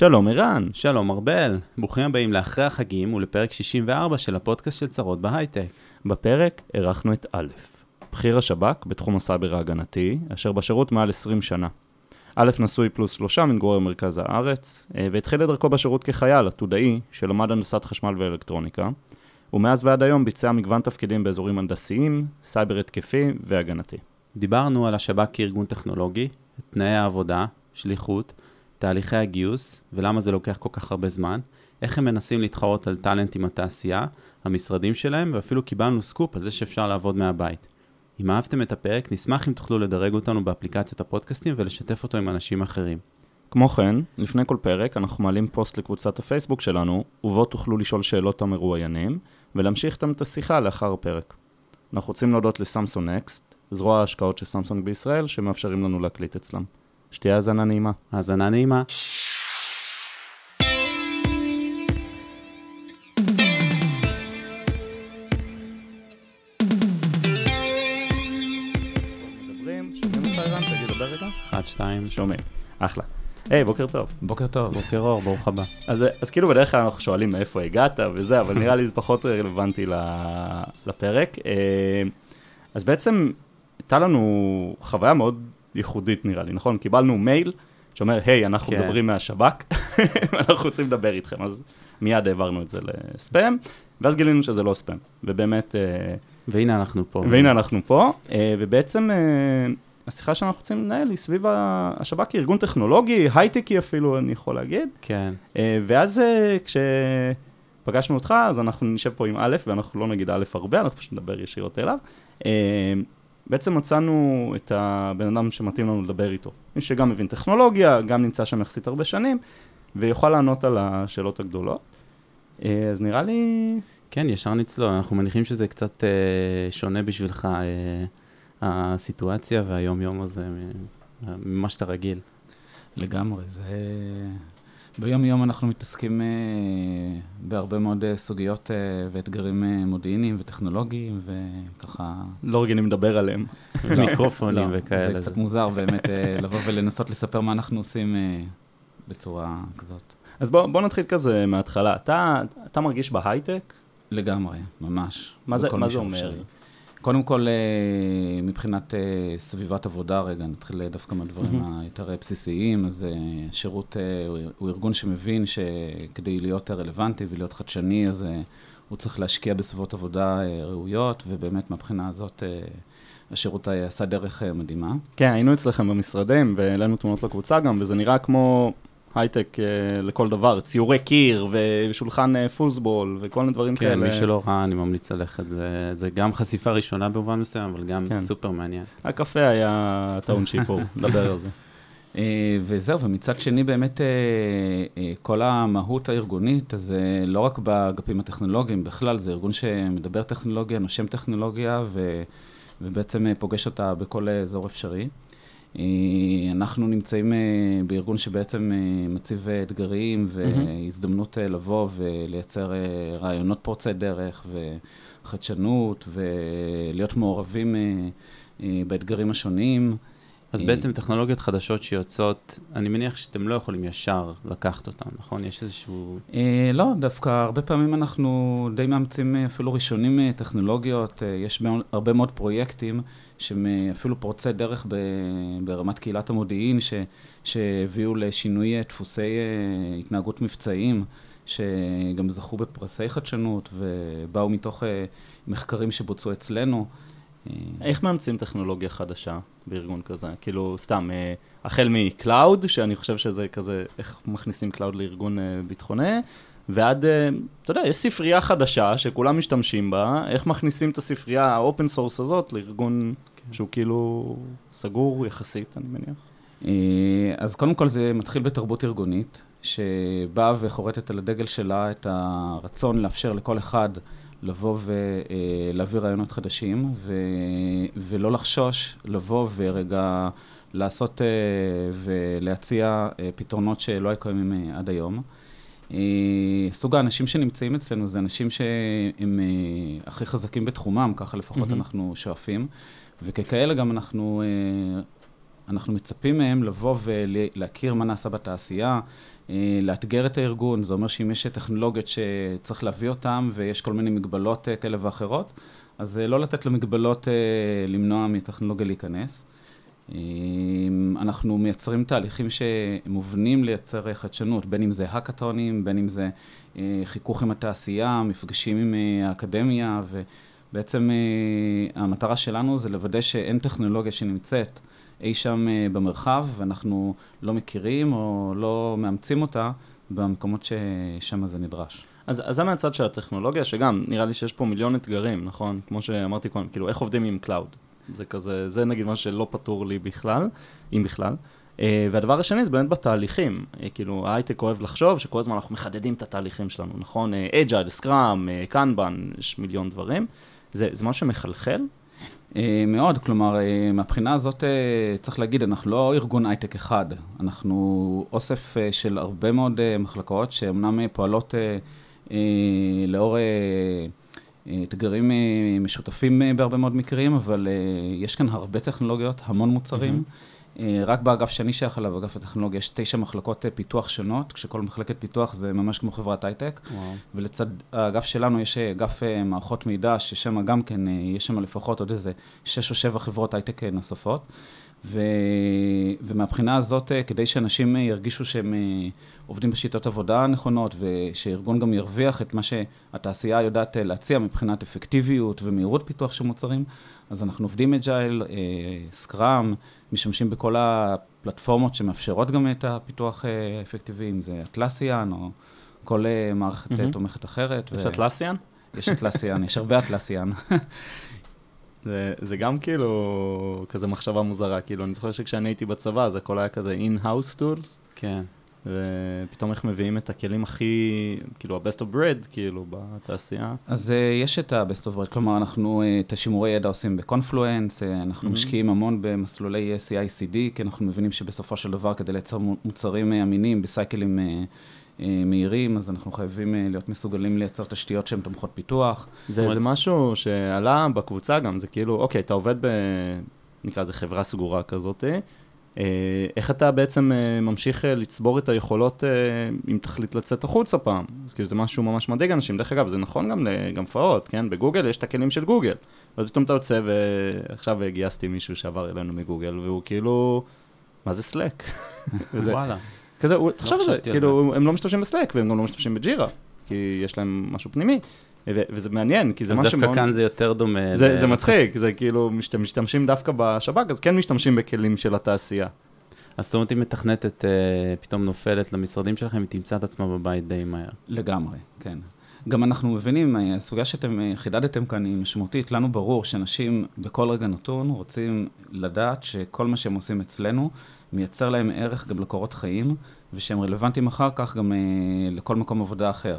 שלום ערן. שלום ארבל, ברוכים הבאים לאחרי החגים ולפרק 64 של הפודקאסט של צרות בהייטק. בפרק אירחנו את א', בכיר השב"כ בתחום הסייבר ההגנתי, אשר בשירות מעל 20 שנה. א' נשוי פלוס שלושה, מתגורר במרכז הארץ, אה, והתחיל את דרכו בשירות כחייל, עתודאי, שלמד הנדסת חשמל ואלקטרוניקה, ומאז ועד היום ביצע מגוון תפקידים באזורים הנדסיים, סייבר התקפי והגנתי. דיברנו על השב"כ כארגון טכנולוגי, תנאי העבודה, שליחות, תהליכי הגיוס, ולמה זה לוקח כל כך הרבה זמן, איך הם מנסים להתחרות על talent עם התעשייה, המשרדים שלהם, ואפילו קיבלנו סקופ על זה שאפשר לעבוד מהבית. אם אהבתם את הפרק, נשמח אם תוכלו לדרג אותנו באפליקציות הפודקאסטים ולשתף אותו עם אנשים אחרים. כמו כן, לפני כל פרק אנחנו מעלים פוסט לקבוצת הפייסבוק שלנו, ובו תוכלו לשאול שאלות המרואיינים, ולהמשיך איתם את השיחה לאחר הפרק. אנחנו רוצים להודות לסמסון נקסט, זרוע ההשקעות של סמסונג בישראל, שמאפשרים לנו להקליט אצלם. שתהיה האזנה נעימה. האזנה נעימה. אחת, שתיים. שומעים. אחלה. היי, בוקר טוב. בוקר טוב. בוקר אור, ברוך הבא. אז, אז כאילו בדרך כלל אנחנו שואלים מאיפה הגעת וזה, אבל נראה לי זה פחות רלוונטי ל- לפרק. אה, אז בעצם הייתה לנו חוויה מאוד ייחודית נראה לי, נכון? קיבלנו מייל שאומר, היי, אנחנו כן. מדברים מהשב"כ, ואנחנו רוצים לדבר איתכם, אז מיד העברנו את זה לספאם, ואז גילינו שזה לא ספאם, ובאמת, אה, והנה אנחנו פה. והנה אנחנו פה, אה, ובעצם אה, השיחה שאנחנו רוצים לנהל היא סביב השב"כ כארגון טכנולוגי, הייטקי אפילו, אני יכול להגיד. כן. ואז אה, כשפגשנו אותך, אז אנחנו נשב פה עם א', ואנחנו לא נגיד א' הרבה, אנחנו פשוט נדבר ישירות אליו. בעצם מצאנו את הבן אדם שמתאים לנו לדבר איתו. מי שגם מבין טכנולוגיה, גם נמצא שם יחסית הרבה שנים, ויוכל לענות על השאלות הגדולות. אה, אז נראה לי... כן, ישר נצלול. אנחנו מניחים שזה קצת אה, שונה בשבילך, אה, הסיטואציה והיום-יום הזה, ממה שאתה רגיל. לגמרי, זה... ביום-יום אנחנו מתעסקים אה, בהרבה מאוד אה, סוגיות אה, ואתגרים אה, מודיעיניים וטכנולוגיים, וככה... לא רגילים לדבר עליהם. מיקרופונים לא, וכאלה. זה קצת מוזר באמת אה, לבוא ולנסות לספר מה אנחנו עושים אה, בצורה כזאת. אז בוא, בוא נתחיל כזה מההתחלה. אתה, אתה מרגיש בהייטק? לגמרי, ממש. מה זה, מה זה אומר? אפשרי. קודם כל, אה, מבחינת אה, סביבת עבודה, רגע, נתחיל דווקא מהדברים היותר בסיסיים, אז אה, השירות אה, הוא- ארגון שמבין שכדי להיות רלוונטי ולהיות חדשני, אז אה, הוא צריך להשקיע בסביבות עבודה אה, ראויות, ובאמת מהבחינה הזאת אה, השירות אה, עשה דרך אה, מדהימה. כן, היינו אצלכם במשרדים, והעלינו תמונות לקבוצה גם, וזה נראה כמו הייטק אה, לכל דבר, ציורי קיר, ושולחן אה, פוסבול, וכל מיני דברים כן, כאלה. מי שלא ראה, אני ממליץ ללכת. זה, זה גם חשיפה ראשונה במובן מסוים, אבל גם כן. סופר מעניין. הקפה היה טעון שיפור, נדבר על זה. אה, וזהו, ומצד שני באמת כל המהות הארגונית, אז לא רק באגפים הטכנולוגיים, בכלל זה ארגון שמדבר טכנולוגיה, נושם טכנולוגיה, ו, ובעצם פוגש אותה בכל אזור אפשרי. אה, אנחנו נמצאים אה, בארגון שבעצם אה, מציב אתגרים והזדמנות לבוא ולייצר רעיונות פורצי דרך וחדשנות ולהיות מעורבים באתגרים השונים. אז בעצם טכנולוגיות חדשות שיוצאות, אני מניח שאתם לא יכולים ישר לקחת אותן, נכון? יש איזשהו... לא, דווקא הרבה פעמים אנחנו די מאמצים אפילו ראשונים טכנולוגיות. יש הרבה מאוד פרויקטים שהם אה, אפילו פורצי דרך ברמת קהילת המודיעין, ש, שהביאו לשינוי אה, דפוסי אה, התנהגות מבצעיים, שגם זכו בפרסי חדשנות ובאו מתוך אה, מחקרים שבוצעו אצלנו. איך מאמצים טכנולוגיה חדשה בארגון כזה? כאילו, סתם, החל מ cloud, שאני חושב שזה כזה, איך מכניסים cloud לארגון ביטחוני, ועד, אתה יודע, יש ספרייה חדשה שכולם משתמשים בה, איך מכניסים את הספרייה ה open source הזאת לארגון שהוא כאילו סגור יחסית, אני מניח. אה, אז קודם כל זה מתחיל בתרבות ארגונית, שבאה וחורטת על הדגל שלה את הרצון לאפשר לכל אחד לבוא ולהביא רעיונות חדשים, ו... ולא לחשוש לבוא ורגע לעשות אה, ולהציע אה, פתרונות שלא היו קיימים אה, עד היום. אה, סוג האנשים שנמצאים אצלנו זה אנשים שהם אה, הכי חזקים בתחומם, ככה לפחות מהמם. אנחנו שואפים, וככאלה גם אנחנו... אה, אנחנו מצפים מהם לבוא ולהכיר מה נעשה בתעשייה, אה, לאתגר את הארגון, זה אומר שאם יש טכנולוגיות שצריך להביא אותן ויש כל מיני מגבלות אה, כאלה ואחרות, אז לא לתת למגבלות למנוע מטכנולוגיה להיכנס. אנחנו מייצרים תהליכים שמובנים לייצר חדשנות, בין אם זה האקתונים, בין אם זה חיכוך עם התעשייה, מפגשים עם האקדמיה, ובעצם המטרה שלנו זה לוודא שאין טכנולוגיה שנמצאת אי שם אה, במרחב, ואנחנו לא מכירים או לא מאמצים אותה במקומות ששם זה נדרש. אז, אז זה מהצד של הטכנולוגיה, שגם, נראה לי שיש פה מיליון אתגרים, נכון? כמו שאמרתי קודם, כאילו, איך עובדים עם cloud? זה כזה, זה נגיד מה שלא פתור לי בכלל, אם בכלל. Uh, והדבר השני זה באמת בתהליכים, uh, כאילו ההייטק אוהב לחשוב שכל הזמן אנחנו מחדדים את התהליכים שלנו, נכון? Agile, Scrum, Kanban, יש מיליון דברים. זה, זה משהו שמחלחל? אה, מאוד, כלומר, אה, מהבחינה הזאת אה, צריך להגיד, אנחנו לא ארגון הייטק אחד, אנחנו אוסף של הרבה מאוד מחלקות שאומנם פועלות לאור אתגרים משותפים בהרבה מאוד מקרים, אבל יש כאן הרבה טכנולוגיות, המון מוצרים. Mm-hmm. אה, רק באגף שאני שייך אליו, אגף הטכנולוגיה, יש תשע מחלקות אה, פיתוח שונות, כשכל מחלקת פיתוח זה ממש כמו חברת הייטק. ולצד האגף שלנו יש אה, אגף מערכות מידע, ששם גם כן, יש שם לפחות עוד איזה שש או שבע חברות הייטק נוספות. ו... ומהבחינה הזאת, כדי שאנשים ירגישו שהם עובדים בשיטות עבודה נכונות, ושארגון גם ירוויח את מה שהתעשייה יודעת להציע מבחינת אפקטיביות ומהירות פיתוח של מוצרים, אז אנחנו עובדים Agile, Scrum, משתמשים בכל הפלטפורמות שמאפשרות גם את הפיתוח האפקטיבי, אם זה Atlassian או כל אה, מערכת mm-hmm. תומכת אחרת. יש אטלסיאן? יש אטלסיאן, יש הרבה אטלסיאן. זה, זה גם כאילו כזה מחשבה מוזרה, כאילו אני זוכר שכשאני הייתי בצבא אז הכל היה כזה in-house tools. כן. ופתאום איך מביאים את הכלים הכי, כאילו ה-best of bread, כאילו, בתעשייה. אז uh, יש את ה-best of bread, כלומר, אנחנו uh, את השימורי ידע עושים בקונפלואנס, uh, אנחנו mm-hmm. משקיעים המון במסלולי CI/CD, כי אנחנו מבינים שבסופו של דבר, כדי לייצר מוצרים אמינים בסייקלים מהירים, אז אנחנו חייבים להיות מסוגלים לייצר תשתיות שהן תומכות פיתוח. זה, אומרת... זה משהו שעלה בקבוצה גם, זה כאילו, אוקיי, אתה עובד ב... נקרא לזה חברה סגורה כזאת, אה, איך אתה בעצם אה, ממשיך אה, לצבור את היכולות אם תחליט לצאת החוצה פעם? אז כאילו זה משהו ממש מדאיג אנשים. דרך אגב, זה נכון גם לגמפאות, כן? בגוגל יש את הכלים של גוגל. ואז פתאום אתה יוצא, ועכשיו גייסתי מישהו שעבר אלינו מגוגל, והוא כאילו, מה זה סלאק? וואלה. כזה, תחשוב על זה, כאילו, הם לא משתמשים בסלאק, והם גם לא משתמשים בג'ירה, כי יש להם משהו פנימי. וזה מעניין, כי זה משהו מאוד... אז דווקא כאן זה יותר דומה. זה, ל... זה מצחיק, זה כאילו, משת, משתמשים דווקא בשב"כ, אז כן משתמשים בכלים של התעשייה. אז זאת אומרת, אם מתכנתת אה, פתאום נופלת למשרדים שלכם, היא תמצא את עצמה בבית די מהר. לגמרי, כן. גם אנחנו מבינים, אה, הסוגיה שאתם אה, חידדתם כאן היא משמעותית. לנו ברור שאנשים בכל רגע נתון רוצים לדעת שכל מה שהם עושים אצלנו מייצר להם ערך גם לקורות חיים, ושהם רלוונטיים אחר כך גם לכל מקום עבודה אחר.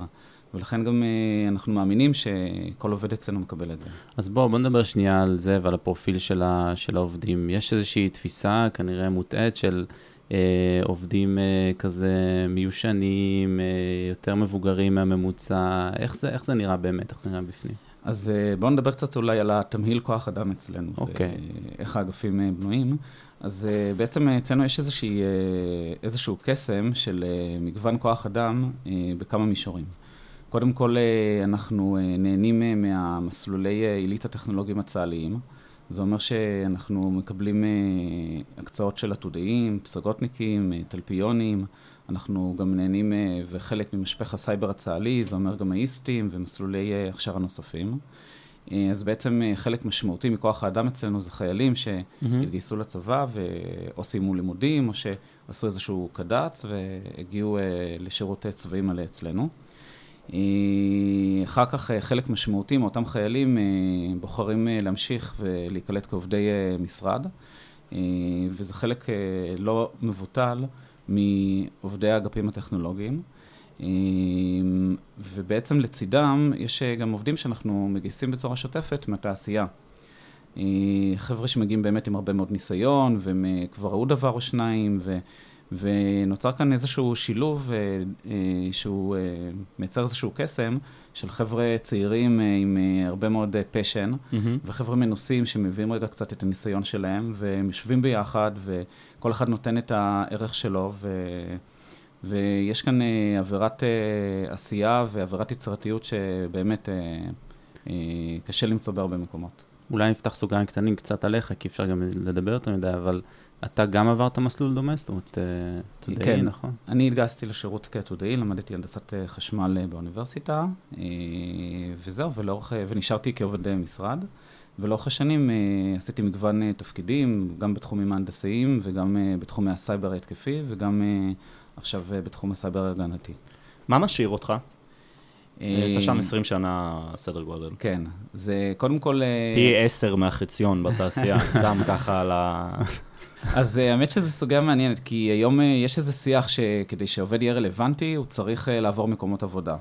ולכן גם אה, אנחנו מאמינים שכל עובד אצלנו מקבל את זה. אז בואו, בואו נדבר שנייה על זה ועל הפרופיל של, ה, של העובדים. יש איזושהי תפיסה כנראה מוטעית של אה, עובדים אה, כזה מיושנים, אה, יותר מבוגרים מהממוצע. איך זה, איך זה נראה באמת? איך זה נראה בפנים? אז אה, בואו נדבר קצת אולי על התמהיל כוח אדם אצלנו, אוקיי. ואיך האגפים אה, בנויים. אז בעצם אצלנו יש איזושהי, איזשהו קסם של מגוון כוח אדם בכמה מישורים. קודם כל, אה, אנחנו אה, נהנים אה, מהמסלולי עילית הטכנולוגיים הצה"ליים. זה אומר שאנחנו מקבלים הקצאות של עתודאים, פסגותניקים, תלפיונים. אנחנו גם נהנים, וחלק ממשפך הסייבר הצה"לי, זה אומר גם האיסטים ומסלולי הכשרה נוספים. אז בעצם חלק משמעותי מכוח האדם אצלנו זה חיילים שהתגייסו mm-hmm. לצבא או סיימו לימודים, או שעשו איזשהו קד"צ והגיעו לשירות צבאי מלא אצלנו. אה, אחר כך אה, חלק משמעותי מאותם חיילים אה, בוחרים להמשיך ולהיקלט כעובדי משרד, וזה חלק לא מבוטל מעובדי האגפים הטכנולוגיים. ובעצם לצידם יש גם עובדים שאנחנו מגייסים בצורה שוטפת מהתעשייה. חבר'ה שמגיעים באמת עם הרבה מאוד ניסיון, והם כבר ראו דבר או שניים, ו... ונוצר כאן איזשהו שילוב שהוא מייצר איזשהו קסם של חבר'ה צעירים עם הרבה מאוד פשן, mm-hmm. וחבר'ה מנוסים שמביאים רגע קצת את הניסיון שלהם, והם יושבים ביחד, וכל אחד נותן את הערך שלו, ו... ויש כאן עבירת עשייה ועבירת יצירתיות שבאמת קשה למצוא בהרבה מקומות. אולי נפתח סוגריים קטנים קצת עליך, כי אפשר גם לדבר יותר מדי, אבל אתה גם עברת מסלול דומה, זאת אומרת, תודעי, כן. נכון? אני התגייסתי לשירות כתודעי, למדתי הנדסת אה, חשמל אה, באוניברסיטה, אה, וזהו, ולאורך, ונשארתי כעובד משרד, ולאורך השנים עשיתי מגוון תפקידים, גם בתחומים ההנדסאיים וגם בתחומי הסייבר ההתקפי, וגם עכשיו בתחום הסייבר ההגנתי. מה משאיר אותך? אתה שם 20 שנה סדר גודל. כן, זה קודם כל... פי 10 מהחציון בתעשייה, סתם ככה על ה... אז אה, האמת שזו סוגיה מעניינת, כי היום אה, יש איזה שיח שכדי שעובד יהיה רלוונטי, הוא צריך אה, לעבור מקומות עבודה.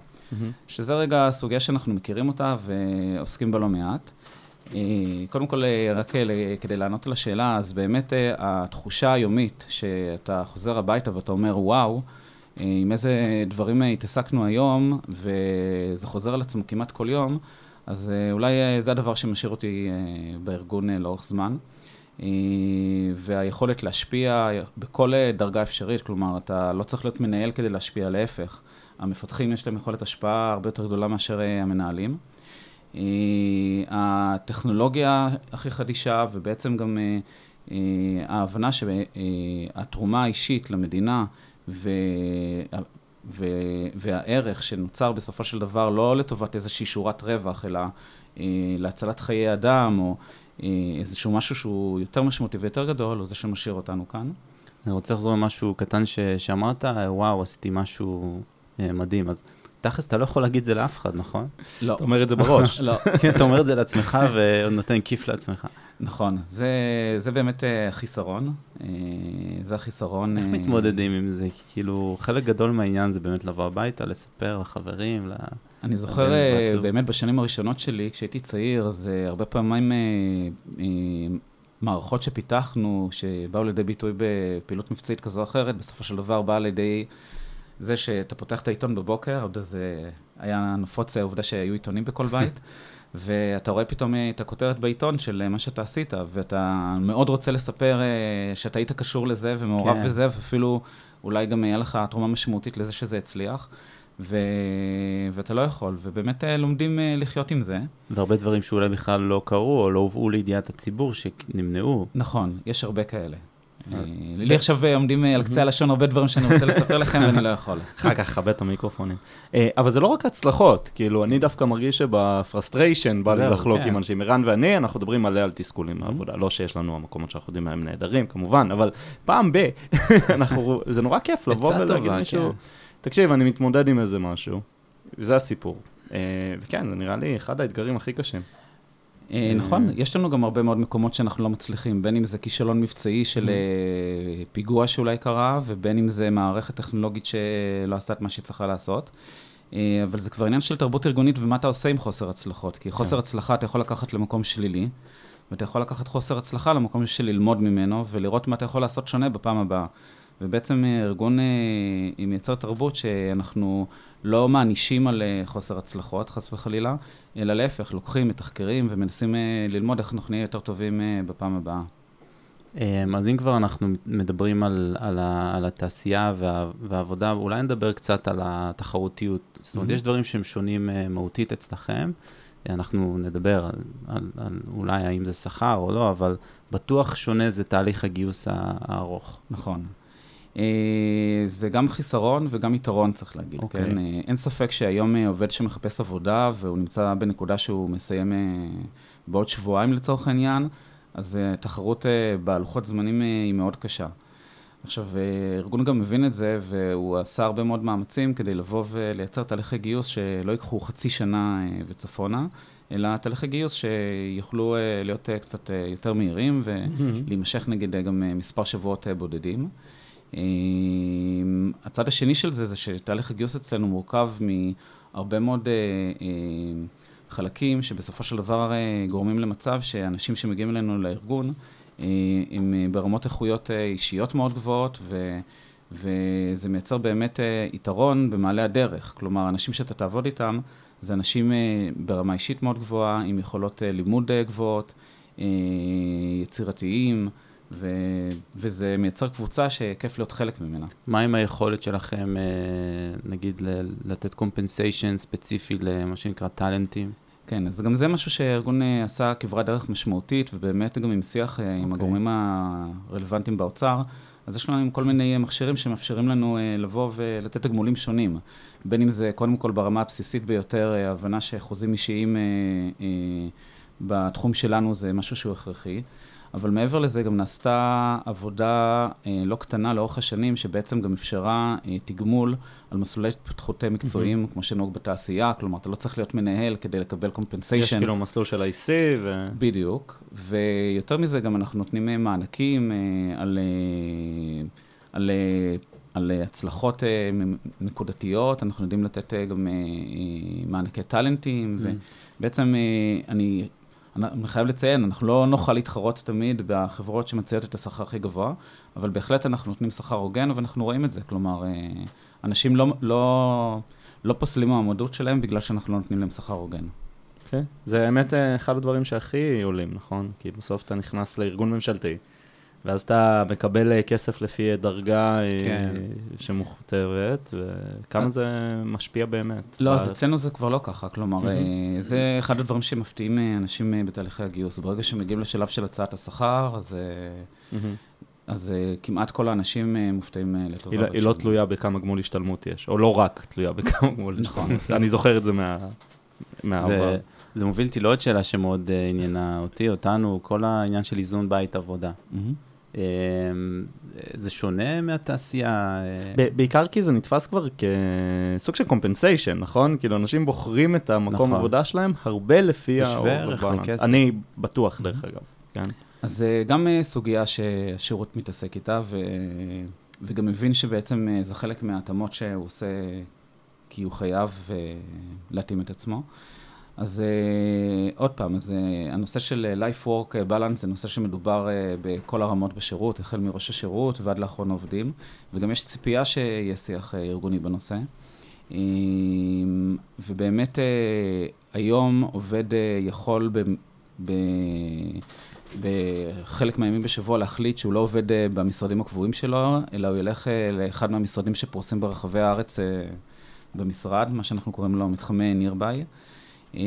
שזה רגע סוגיה שאנחנו מכירים אותה ועוסקים בה לא מעט. קודם כל, רק כדי לענות על השאלה, אז באמת התחושה היומית שאתה חוזר הביתה ואתה אומר, וואו, עם איזה דברים התעסקנו היום, וזה חוזר על עצמו כמעט כל יום, אז אולי זה הדבר שמשאיר אותי בארגון לאורך זמן. אה, והיכולת להשפיע בכל דרגה אפשרית, כלומר, אתה לא צריך להיות מנהל כדי להשפיע, להפך. המפתחים יש להם יכולת השפעה הרבה יותר גדולה מאשר אה, המנהלים. אה, הטכנולוגיה הכי חדישה, ובעצם גם ההבנה שהתרומה האישית למדינה ו... ו... והערך שנוצר בסופו של דבר לא לטובת איזושהי שורת רווח, אלא להצלת חיי אדם, או אה, איזשהו משהו שהוא יותר משמעותי ויותר גדול, הוא זה שמשאיר אותנו כאן. אני רוצה לחזור למשהו קטן ש... שאמרת, וואו, עשיתי משהו אה, מדהים. אז תכלס, אתה לא יכול להגיד זה לאף אחד, נכון? לא. אתה אומר את זה בראש. לא. כן, אתה אומר את זה לעצמך ונותן כיף לעצמך. נכון, זה, זה באמת uh, חיסרון. Uh, זה החיסרון... איך uh, מתמודדים עם זה? כאילו, חלק גדול מהעניין זה באמת לבוא הביתה, לספר לחברים, ל... אני זוכר באמת בשנים הראשונות שלי, כשהייתי צעיר, אז הרבה פעמים מערכות שפיתחנו, שבאו לידי ביטוי בפעילות מבצעית כזו או אחרת, בסופו של דבר באה לידי זה שאתה פותח את העיתון בבוקר, עוד איזה, היה נפוץ העובדה שהיו עיתונים בכל בית, ואתה רואה פתאום את הכותרת בעיתון של מה שאתה עשית, ואתה מאוד רוצה לספר שאתה היית קשור לזה ומעורב כן. בזה, ואפילו אולי גם היה לך תרומה משמעותית לזה שזה הצליח. ו... ואתה לא יכול, ובאמת אה, לומדים אה, לחיות עם זה. והרבה דברים שאולי בכלל לא קרו, או לא הובאו לידיעת הציבור, שנמנעו. נכון, יש הרבה כאלה. אה, לי עכשיו עומדים על קצה הלשון הרבה דברים שאני רוצה לספר לכם ואני לא יכול. אחר כך כבד את המיקרופונים. אבל זה לא רק הצלחות, כאילו, אני דווקא מרגיש שבפרסטריישן בא לי לחלוק כן. עם אנשים. ערן ואני, אנחנו מדברים מלא על תסכולים מהעבודה. לא שיש לנו המקומות שאנחנו יודעים מה הם נהדרים, כמובן, אבל פעם ב... זה נורא כיף לבוא ולהגיד מישהו... כן. תקשיב, אני מתמודד עם איזה משהו, וזה הסיפור. אה, וכן, זה נראה לי אחד האתגרים הכי קשים. אה, נכון, יש לנו גם הרבה מאוד מקומות שאנחנו לא מצליחים, בין אם זה כישלון מבצעי של mm. אה, פיגוע שאולי קרה, ובין אם זה מערכת טכנולוגית שלא עשתה את מה שהיא צריכה לעשות. אבל זה כבר עניין של תרבות ארגונית ומה אתה עושה עם חוסר הצלחות. כי חוסר כן. הצלחה אתה יכול לקחת למקום שלילי, ואתה יכול לקחת חוסר הצלחה למקום של ללמוד ממנו, ולראות מה אתה יכול לעשות שונה בפעם הבאה. ובעצם אה, ארגון אה, מייצר תרבות שאנחנו לא מענישים על אה, חוסר הצלחות, חס וחלילה, אלא להפך, לוקחים, מתחקרים ומנסים ללמוד איך אנחנו נהיה יותר טובים בפעם הבאה. אז אם כבר אנחנו מדברים על, על, ה, על התעשייה וה, והעבודה, אולי נדבר קצת על התחרותיות. זאת אומרת, mm-hmm. יש דברים שהם שונים מהותית אצלכם. אנחנו נדבר על, על, על אולי האם זה שכר או לא, אבל בטוח שונה זה תהליך הגיוס הארוך. נכון. אה, זה גם חיסרון וגם יתרון, צריך להגיד, okay. אוקיי. כן? אה, אין ספק שהיום אה, עובד שמחפש עבודה והוא נמצא בנקודה שהוא מסיים בעוד שבועיים לצורך העניין, אז תחרות בלוחות זמנים היא מאוד קשה. עכשיו, הארגון גם מבין את זה, והוא עשה הרבה מאוד מאמצים כדי לבוא ולייצר תהליכי גיוס שלא ייקחו חצי שנה וצפונה, אלא תהליכי גיוס שיוכלו להיות קצת יותר מהירים ולהימשך נגיד גם מספר שבועות בודדים. אמ, הצד השני של זה, זה שתהליך הגיוס אצלנו מורכב מהרבה מאוד אה, אה, חלקים שבסופו של דבר אה, גורמים למצב שאנשים שמגיעים אלינו לארגון, הם ברמות איכויות אישיות מאוד גבוהות, ו... וזה מייצר באמת יתרון במעלה הדרך. כלומר, אנשים שאתה תעבוד איתם, זה אנשים ברמה אישית מאוד גבוהה, עם יכולות לימוד גבוהות, יצירתיים, ו, וזה מייצר קבוצה שכיף להיות חלק ממנה. מה עם היכולת שלכם, אה, נגיד, לתת קומפנסיישן ספציפי למה שנקרא טאלנטים? כן, אז גם זה משהו שהארגון אה, עשה כברת דרך משמעותית, ובאמת גם עם שיח אה, עם אוקיי. הגורמים הרלוונטיים באוצר. אז יש לנו כל מיני מכשירים שמאפשרים לנו לבוא ולתת תגמולים שונים. בין אם זה קודם כל ברמה הבסיסית ביותר, הבנה שחוזים אישיים בתחום שלנו זה משהו שהוא הכרחי. אבל מעבר לזה גם נעשתה עבודה אה, לא קטנה לאורך השנים, שבעצם גם אפשרה אה, תגמול על מסלולי התפתחות אה, מקצועיים, כמו שנהוג בתעשייה, כלומר, אתה לא צריך להיות מנהל כדי לקבל יש קומפנסיישן. כאילו מסלול של IC, ו... בדיוק, ויותר מזה, גם אנחנו נותנים אה, מענקים אה, על, אה, על, אה, על הצלחות אה, נקודתיות, אנחנו יודעים לתת גם מענקי טאלנטים, Mm. ובעצם אני, אני חייב לציין, אנחנו לא נוכל להתחרות תמיד בחברות שמציעות את השכר הכי גבוה, אבל בהחלט אנחנו נותנים שכר הוגן, ואנחנו רואים את זה, כלומר, אה, אנשים לא, לא, לא פוסלים מהמועמדות שלהם בגלל שאנחנו לא נותנים להם שכר הוגן. כן. זה האמת אה, אחד הדברים שהכי עולים, נכון? כי בסוף אתה נכנס לארגון ממשלתי, ואז אתה מקבל אה, כסף לפי דרגה אה, כן. שמוכתבת, וכמה זה משפיע באמת. לא, אז. אצלנו זה כבר לא ככה, כלומר, אה, זה אחד הדברים שמפתיעים אה, אנשים אה, בתהליכי הגיוס. ברגע שמגיעים לשלב של הצעת השכר, אז, אה. אז אה, כמעט כל האנשים אה, מופתעים אה, לטובה. היא לא- היא לא. תלויה בכמה גמול השתלמות יש, או לא רק תלויה בכמה גמול נכון. השתלמות. אני זוכר את זה מה- מהעבר. זה, זה מוביל אותי לעוד שאלה שמאוד אה, עניינה אותי, אותנו, כל העניין של איזון בית-עבודה. מהמם. אה, זה שונה מהתעשייה? אה, בעיקר כי זה נתפס כבר כסוג של קומפנסיישן, נכון? כאילו, אנשים בוחרים את המקום נכון. עבודה שלהם הרבה לפי זה ה- שווה ערך. לכסף. אני בטוח, דרך אגב, כן. אז זה גם אה, סוגיה שהשירות מתעסק איתה, ו... וגם מבין שבעצם זה חלק מההתאמות שהוא עושה, כי הוא חייב להתאים את עצמו. אז אה, עוד פעם, אז אה, הנושא של אה, life work balance זה נושא שמדובר בכל הרמות בשירות, החל מראש השירות ועד לאחרון העובדים, וגם יש ציפייה שיהיה שיח ארגוני בנושא. אה, ובאמת היום עובד יכול. בחלק מהימים בשבוע להחליט שהוא לא עובד במשרדים הקבועים שלו, אלא הוא ילך לאחד מהמשרדים שפרוסים ברחבי הארץ במשרד, מה שאנחנו קוראים לו מתחמי נירביי. אה,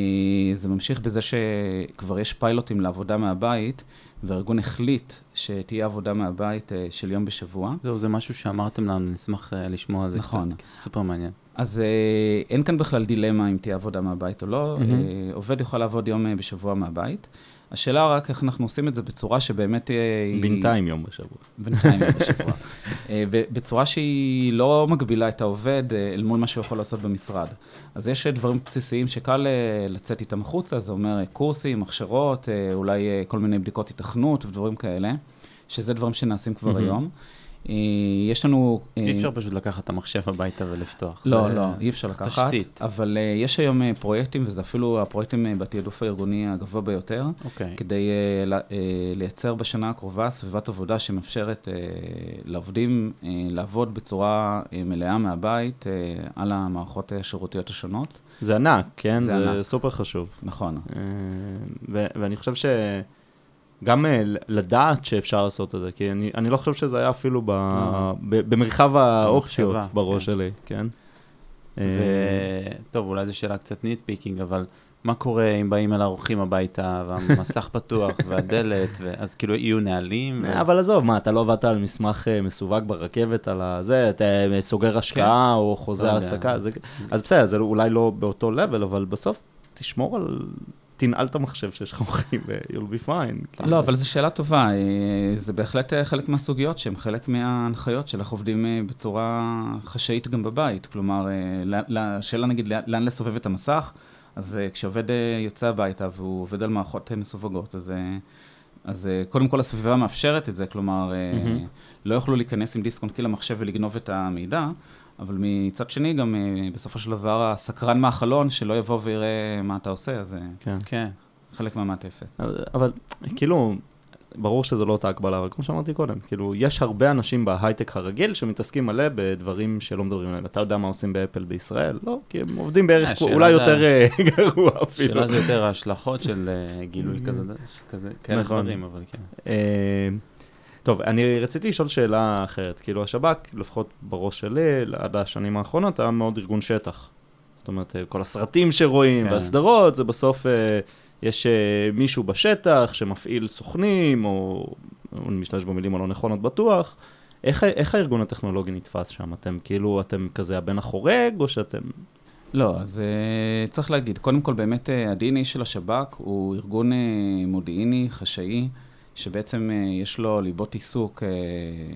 זה ממשיך בזה שכבר יש פיילוטים לעבודה מהבית, והארגון החליט שתהיה עבודה מהבית אה, של יום בשבוע. זהו, זה משהו שאמרתם לנו, נשמח אה, לשמוע על זה נכון. קצת, כי זה סופר מעניין. אז אין כאן בכלל דילמה אם תהיה עבודה מהבית או לא. אה, עובד יכול לעבוד יום בשבוע מהבית. השאלה רק איך אנחנו עושים את זה בצורה שבאמת אה, היא... בינתיים יום בשבוע. בינתיים יום בשבוע. אה, ובצורה שהיא לא מגבילה את העובד אה, אל מול מה שהוא יכול לעשות במשרד. אז יש דברים בסיסיים שקל לצאת איתם החוצה, זה אומר קורסים, הכשרות, אולי כל מיני בדיקות התכנות ודברים כאלה, שזה דברים שנעשים כבר. היום. אה, יש לנו... אה, אי אפשר פשוט לקחת את המחשב הביתה ולפתוח. לא, זה- לא, אי אפשר לקחת. תשתית. אבל uh, יש היום פרויקטים, וזה אפילו הפרויקטים בתעדוף הארגוני הגבוה ביותר, אוקיי. כדי לייצר בשנה הקרובה סביבת עבודה שמאפשרת לעובדים לעבוד בצורה מלאה מהבית על המערכות השירותיות השונות. זה ענק, כן? זה זה ענק. סופר חשוב. נכון. אה, ו- ואני חושב שגם אה, ל- לדעת שאפשר לעשות את זה, כי אני, אני לא חושב שזה היה אפילו ב, אה. ב, במרחב האופציות במחשבה, בראש כן. שלי, כן? אה, וטוב, אולי זו שאלה קצת nitpicking, אבל מה קורה אם באים אליך אורחים הביתה, והמסך פתוח, והדלת, אז כאילו יהיו נהלים? ו- אבל עזוב, מה, אתה לא עבדת על מסמך אה, מסווג ברכבת, על הזה, אתה אה, סוגר השקעה או חוזה לא. העסקה, זה- אז בסדר, זה אולי לא באותו level, אבל בסוף תשמור על... תנעל את המחשב שיש לך אורחים ו-you'll be fine. לא, אבל זו שאלה טובה. אה, זה בהחלט אה, חלק מהסוגיות שהן חלק מההנחיות של איך עובדים אה, בצורה חשאית גם בבית. כלומר, לשאלה נגיד לאן- לסובב את המסך, אז כשעובד יוצא הביתה והוא עובד על מערכות מסווגות, אז... אז קודם כל הסביבה מאפשרת את זה, כלומר, מהמם. לא יוכלו להיכנס עם דיסק און קי למחשב ולגנוב את המידע, אבל מצד שני גם אה, בסופו של דבר הסקרן מהחלון שלא יבוא ויראה מה אתה עושה, אז זה כן. כן. חלק מהמעטפת. אבל, אבל כאילו, ברור שזו לא אותה הקבלה, אבל כמו שאמרתי קודם, כאילו, יש הרבה אנשים בהייטק הרגיל שמתעסקים מלא בדברים שלא מדברים עליהם. אתה יודע מה עושים באפל בישראל? לא, כי הם עובדים בערך, השאלה אולי זה- יותר אה, גרוע אפילו. השאלה זה יותר ההשלכות של אה, גילוי כזה, כזה, כאלה נכון. דברים, אבל כן. טוב, אני רציתי לשאול שאלה אחרת. כאילו, השב"כ, לפחות בראש שלי, עד השנים האחרונות, היה מאוד ארגון שטח. זאת אומרת, כל הסרטים שרואים כן. והסדרות, זה בסוף, אה, יש אה, מישהו בשטח שמפעיל סוכנים, או אני משתמש במילים הלא נכונות בטוח. איך, איך הארגון הטכנולוגי נתפס שם? אתם כאילו, אתם כזה הבן החורג, או שאתם... לא, אז uh, צריך להגיד, קודם כל באמת uh, ה-DNA של השב"כ הוא ארגון uh, מודיעיני, חשאי, שבעצם uh, יש לו ליבות עיסוק uh,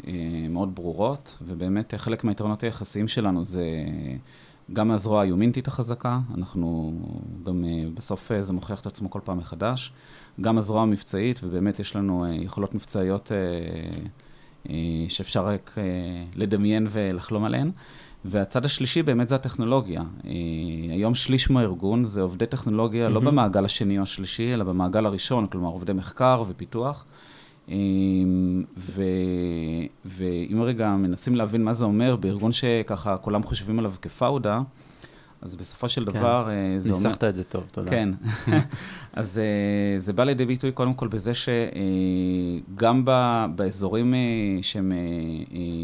uh, מאוד ברורות, ובאמת חלק מהיתרונות היחסיים שלנו זה גם הזרוע היומינטית החזקה, אנחנו גם בסוף זה מוכיח את עצמו כל פעם מחדש, גם הזרוע המבצעית, ובאמת יש לנו יכולות מבצעיות שאפשר רק לדמיין ולחלום עליהן. והצד השלישי באמת זה הטכנולוגיה. אה, היום שליש מהארגון זה עובדי טכנולוגיה, לא מהמם. במעגל השני או השלישי, אלא במעגל הראשון, כלומר עובדי מחקר ופיתוח. אה, ו, ואם רגע מנסים להבין מה זה אומר בארגון שככה כולם חושבים עליו כפאודה, אז בסופו של כן. דבר אה, זה אומר... ניסחת את זה טוב, תודה. כן. אז uh, זה בא לידי ביטוי קודם כל בזה שגם uh, באזורים שהם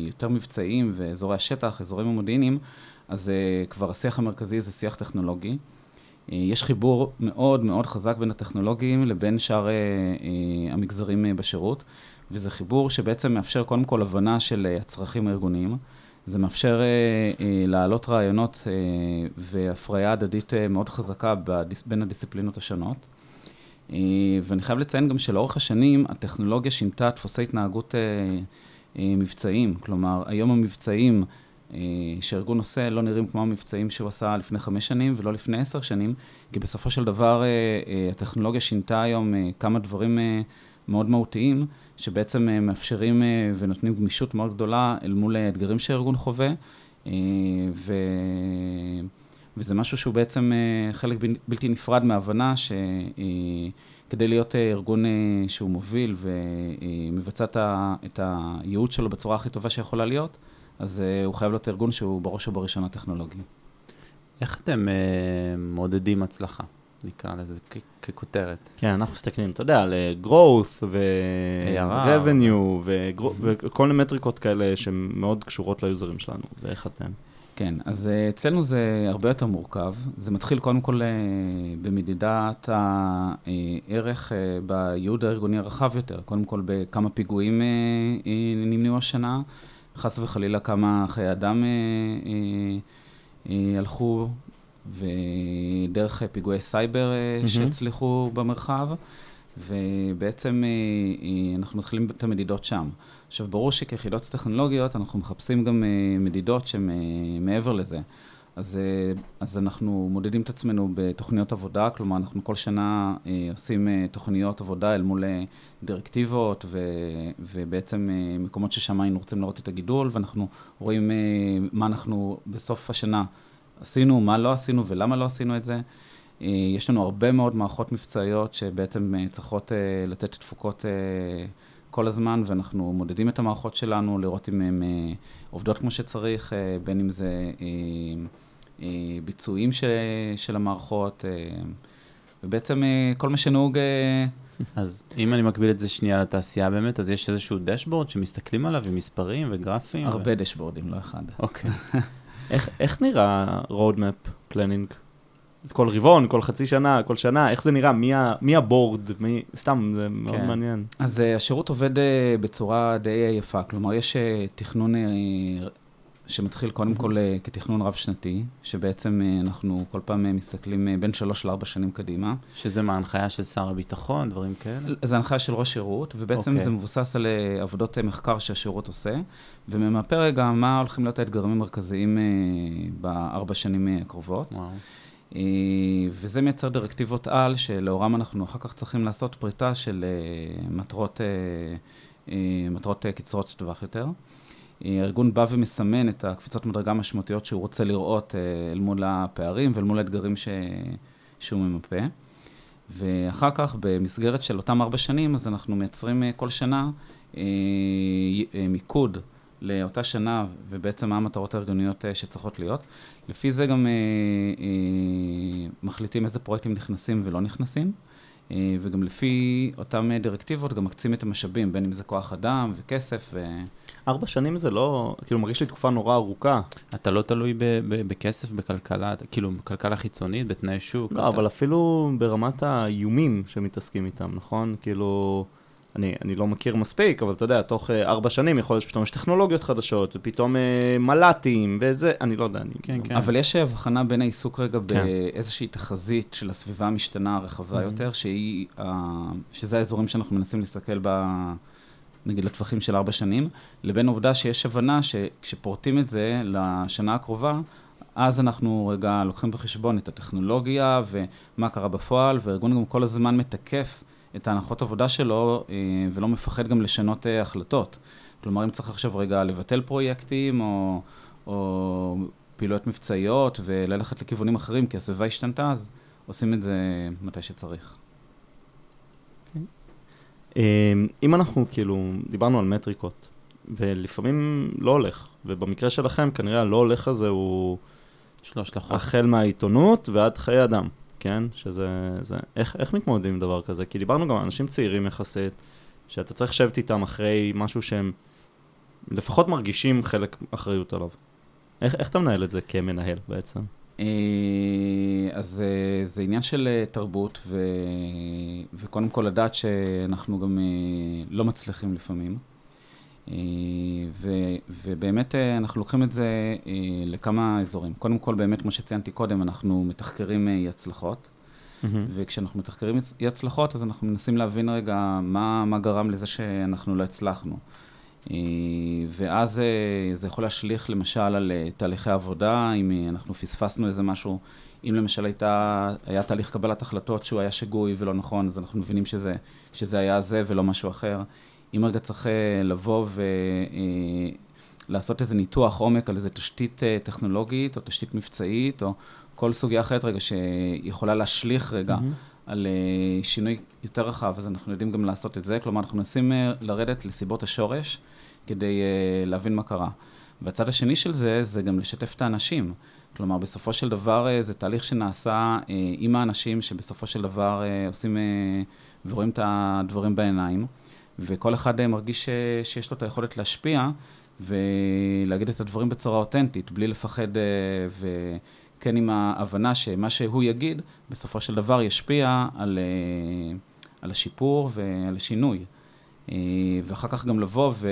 יותר מבצעיים ואזורי השטח, אזורים המודיעיניים, אז כבר השיח המרכזי זה שיח טכנולוגי. יש חיבור מאוד מאוד חזק בין הטכנולוגיים לבין שאר המגזרים בשירות, וזה חיבור שבעצם מאפשר קודם כל הבנה של הצרכים הארגוניים. זה מאפשר אה, אה, להעלות רעיונות אה, והפריה הדדית אה, מאוד חזקה בדיס, בין הדיסציפלינות השונות. אה, ואני חייב לציין גם שלאורך השנים הטכנולוגיה שינתה דפוסי התנהגות אה, אה, מבצעיים. כלומר, היום המבצעים אה, שהארגון עושה לא נראים כמו המבצעים שהוא עשה לפני חמש שנים ולא לפני עשר שנים, כי בסופו של דבר אה, אה, הטכנולוגיה שינתה היום אה, כמה דברים אה, מאוד מהותיים, שבעצם אה, מאפשרים אה, ונותנים גמישות מאוד גדולה אל מול האתגרים שהארגון חווה, אה, ו... וזה משהו שהוא בעצם אה, חלק בל- בלתי נפרד מההבנה שכדי להיות אה, ארגון אה, שהוא מוביל ומבצע את הייעוד שלו בצורה הכי טובה שיכולה להיות, אז אה, הוא חייב להיות ארגון שהוא בראש ובראשונה טכנולוגי. איך אתם אה, מעודדים הצלחה, נקרא לזה כ- ככותרת? כן, אנחנו מסתכלים, אתה יודע, על אה, growth. ו-revenue וגרו- וכל מיני מטריקות כאלה שהן מאוד קשורות ליוזרים שלנו, ואיך אתם. כן, אז אה, אצלנו זה הרבה יותר מורכב. זה מתחיל קודם כל אה, במדידת הערך בייעוד הארגוני הרחב יותר. קודם כל בכמה פיגועים נמנעו השנה, חס וחלילה כמה חיי אדם הלכו, ודרך אה, פיגועי סייבר מהמם. שהצליחו במרחב. ובעצם אה, אנחנו מתחילים את המדידות שם. עכשיו, ברור שכיחידות טכנולוגיות אנחנו מחפשים גם מדידות שהן מעבר לזה. אז, אז אנחנו מודדים את עצמנו בתוכניות עבודה, כלומר, אנחנו כל שנה אה, עושים אה, תוכניות עבודה אל מול דירקטיבות, ו, ובעצם אה, מקומות ששם היינו רוצים לראות את הגידול, ואנחנו רואים אה, מה אנחנו בסוף השנה עשינו, מה לא עשינו ולמה לא עשינו את זה. אה, יש לנו הרבה מאוד מערכות מבצעיות שבעצם אה, צריכות אה, לתת תפוקות כל הזמן, ואנחנו מודדים את המערכות שלנו, לראות אם הן עובדות כמו שצריך, בין אם זה ביצועים של, של המערכות, ובעצם כל מה שנהוג... אז אם אני מקביל את זה שנייה לתעשייה באמת, אז יש איזשהו דשבורד שמסתכלים עליו עם מספרים וגרפים? הרבה ו... דשבורדים, לא אחד. אוקיי. איך, איך נראה roadmap planning? כל רבעון, כל חצי שנה, כל שנה, איך זה נראה? מי, ה, מי הבורד? מי... סתם, זה מאוד כן. מעניין. אז uh, השירות עובד uh, בצורה די יפה, כלומר יש uh, תכנון שמתחיל קודם כל uh, כתכנון רב-שנתי, שבעצם uh, אנחנו כל פעם uh, מסתכלים בין שלוש לארבע שנים קדימה. שזה מההנחיה של שר הביטחון, דברים כאלה? זו הנחיה של ראש שירות, ובעצם אוקיי. זה מבוסס על עבודות מחקר שהשירות עושה, וממפה רגע מה הולכים להיות האתגרים המרכזיים בארבע שנים הקרובות. וואו. אה, וזה מייצר דירקטיבות על, שלאורם אנחנו אחר כך צריכים לעשות פריטה של אה, מטרות, אה, אה, מטרות אה, קצרות טווח יותר. אה, הארגון בא ומסמן את הקפיצות מדרגה המשמעותיות שהוא רוצה לראות אה, אל מול הפערים ואל מול האתגרים ש... שהוא ממפה. ואחר כך, במסגרת של אותם ארבע שנים, אז אנחנו מייצרים כל שנה מיקוד לאותה שנה, ובעצם מה המטרות הארגוניות שצריכות להיות. לפי זה גם מחליטים איזה פרויקטים נכנסים ולא נכנסים. אה, וגם לפי אותן דירקטיבות גם מקצים את המשאבים, בין אם זה כוח אדם וכסף. ו... ארבע שנים זה לא, כאילו מרגיש לי תקופה נורא ארוכה. אתה לא תלוי ב- ב- בכסף, בכלכלה, כאילו בכלכלה חיצונית, בתנאי שוק. לא, אתה... אבל אפילו ברמת האיומים שמתעסקים איתם, נכון? כאילו... אני, אני לא מכיר מספיק, אבל אתה יודע, תוך uh, ארבע שנים יכול להיות שפתאום יש טכנולוגיות חדשות, ופתאום uh, מל"טים, וזה, אני לא יודע, אני... כן, כן. אבל יש הבחנה בין העיסוק רגע כן. באיזושהי תחזית של הסביבה המשתנה הרחבה mm-hmm. יותר, שהיא, uh, שזה האזורים שאנחנו מנסים להסתכל ב... נגיד לטווחים של ארבע שנים, לבין העובדה שיש הבנה שכשפורטים את זה לשנה הקרובה, אז אנחנו רגע לוקחים בחשבון את הטכנולוגיה ומה קרה בפועל, והארגון גם כל הזמן מתקף את ההנחות עבודה שלו, אה, ולא מפחד גם לשנות אה, החלטות. כלומר, אם צריך עכשיו רגע לבטל פרויקטים, או, או פעילויות מבצעיות, וללכת לכיוונים אחרים, כי הסביבה השתנתה, אז עושים את זה מתי שצריך. אה, אם אנחנו כאילו, דיברנו על מטריקות, ולפעמים לא הולך, ובמקרה שלכם כנראה הלא הולך הזה הוא... שלוש לחוק. החל מהעיתונות ועד חיי אדם. כן? שזה... זה, איך, איך מתמודדים עם דבר כזה? כי דיברנו גם על אנשים צעירים יחסית, שאתה צריך לשבת איתם אחרי משהו שהם לפחות מרגישים חלק אחריות עליו. איך, איך אתה מנהל את זה כמנהל בעצם? אה, אז אה, זה עניין של אה, תרבות, ו... וקודם כל לדעת שאנחנו גם לא מצליחים לפעמים. ו, ובאמת אנחנו לוקחים את זה לכמה אזורים. קודם כל, באמת, כמו שציינתי קודם, אנחנו מתחקרים אי הצלחות. Mm-hmm. וכשאנחנו מתחקרים אי הצלחות, אז אנחנו מנסים להבין רגע מה, מה גרם לזה שאנחנו לא הצלחנו. ואז זה יכול להשליך למשל על תהליכי עבודה, אם אנחנו פספסנו איזה משהו, אם למשל הייתה, היה תהליך קבלת החלטות שהוא היה שגוי ולא נכון, אז אנחנו מבינים שזה, שזה היה זה ולא משהו אחר. אם רגע צריך אה, לבוא ולעשות אה, איזה ניתוח עומק על איזה תשתית אה, טכנולוגית או תשתית מבצעית או כל סוגיה אחרת רגע שיכולה להשליך רגע mm-hmm. על שינוי יותר רחב, אז אנחנו יודעים גם לעשות את זה. כלומר, אנחנו מנסים לרדת לסיבות השורש כדי להבין מה קרה. והצד השני של זה, זה גם לשתף את האנשים. כלומר, בסופו של דבר זה תהליך שנעשה עם האנשים שבסופו של דבר עושים ורואים את הדברים בעיניים. וכל אחד אה, מרגיש ש, שיש לו את היכולת להשפיע ולהגיד את הדברים בצורה אותנטית, בלי לפחד, אה, וכן עם ההבנה שמה שהוא יגיד, בסופו של דבר ישפיע על, אה, על השיפור ועל השינוי. ואחר כך גם לבוא ו...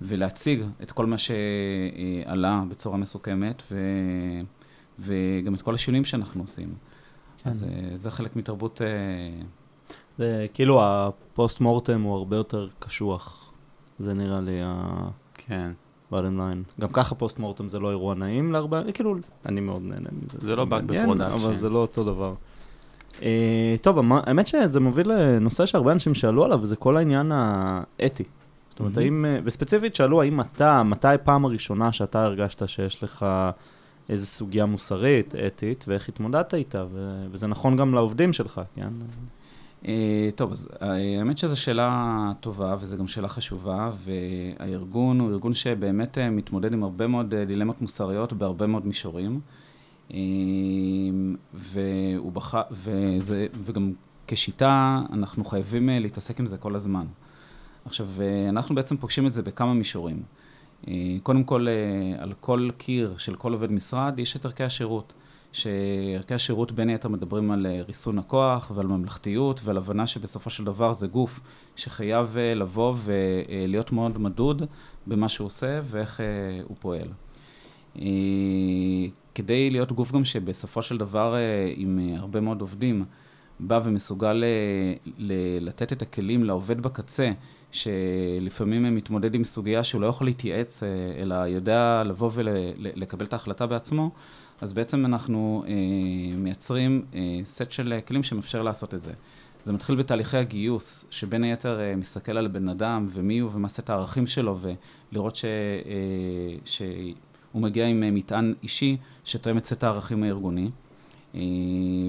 ולהציג את כל מה שעלה בצורה מסוכמת, ו... וגם את כל השינויים שאנחנו עושים. כן. אז זה חלק מתרבות זה כאילו ה post mortem הוא הרבה יותר קשוח. זה נראה לי ה... כן. ב bottom line. גם ככה post mortem זה לא אירוע נעים להרבה, כאילו, אני מאוד נהנה מזה. זה לא באג ב production. אבל זה לא אותו דבר. Uh, טוב, האמת שזה מוביל לנושא שהרבה אנשים שאלו עליו, וזה כל העניין האתי. זאת אומרת, האם, אה, וספציפית שאלו, האם אתה, מתי פעם הראשונה שאתה הרגשת שיש לך איזו סוגיה מוסרית, אתית, ואיך התמודדת איתה, וזה נכון גם לעובדים שלך, כן? Uh, טוב, אז uh, האמת שזו שאלה טובה וזו גם שאלה חשובה, והארגון הוא ארגון שבאמת uh, מתמודד עם הרבה מאוד דילמות מוסריות בהרבה מאוד מישורים, והוא בח... וזה... וגם כשיטה אנחנו חייבים להתעסק עם זה כל הזמן. עכשיו, אנחנו בעצם פוגשים את זה בכמה מישורים. קודם כל, על כל קיר של כל עובד משרד יש את ערכי השירות. שערכי השירות בין היתר מדברים על אה, ריסון הכוח ועל ממלכתיות ועל הבנה שבסופו של דבר זה גוף שחייב אה, לבוא ולהיות מאוד מדוד במה שהוא עושה ואיך אה, הוא פועל. כדי להיות גוף גם שבסופו של דבר עם הרבה מאוד עובדים בא ומסוגל לתת את הכלים לעובד בקצה שלפעמים מתמודד עם סוגיה שהוא לא יכול להתייעץ אלא יודע לבוא ולקבל את ההחלטה בעצמו אז בעצם אנחנו אה, מייצרים אה, סט של כלים שמאפשר לעשות את זה. זה מתחיל בתהליכי הגיוס, שבין היתר אה, מסתכל על בן אדם ומי הוא ומה סט הערכים שלו, ולראות ש, אה, שהוא מגיע עם אה, מטען אישי שתואם את סט הערכים הארגוני.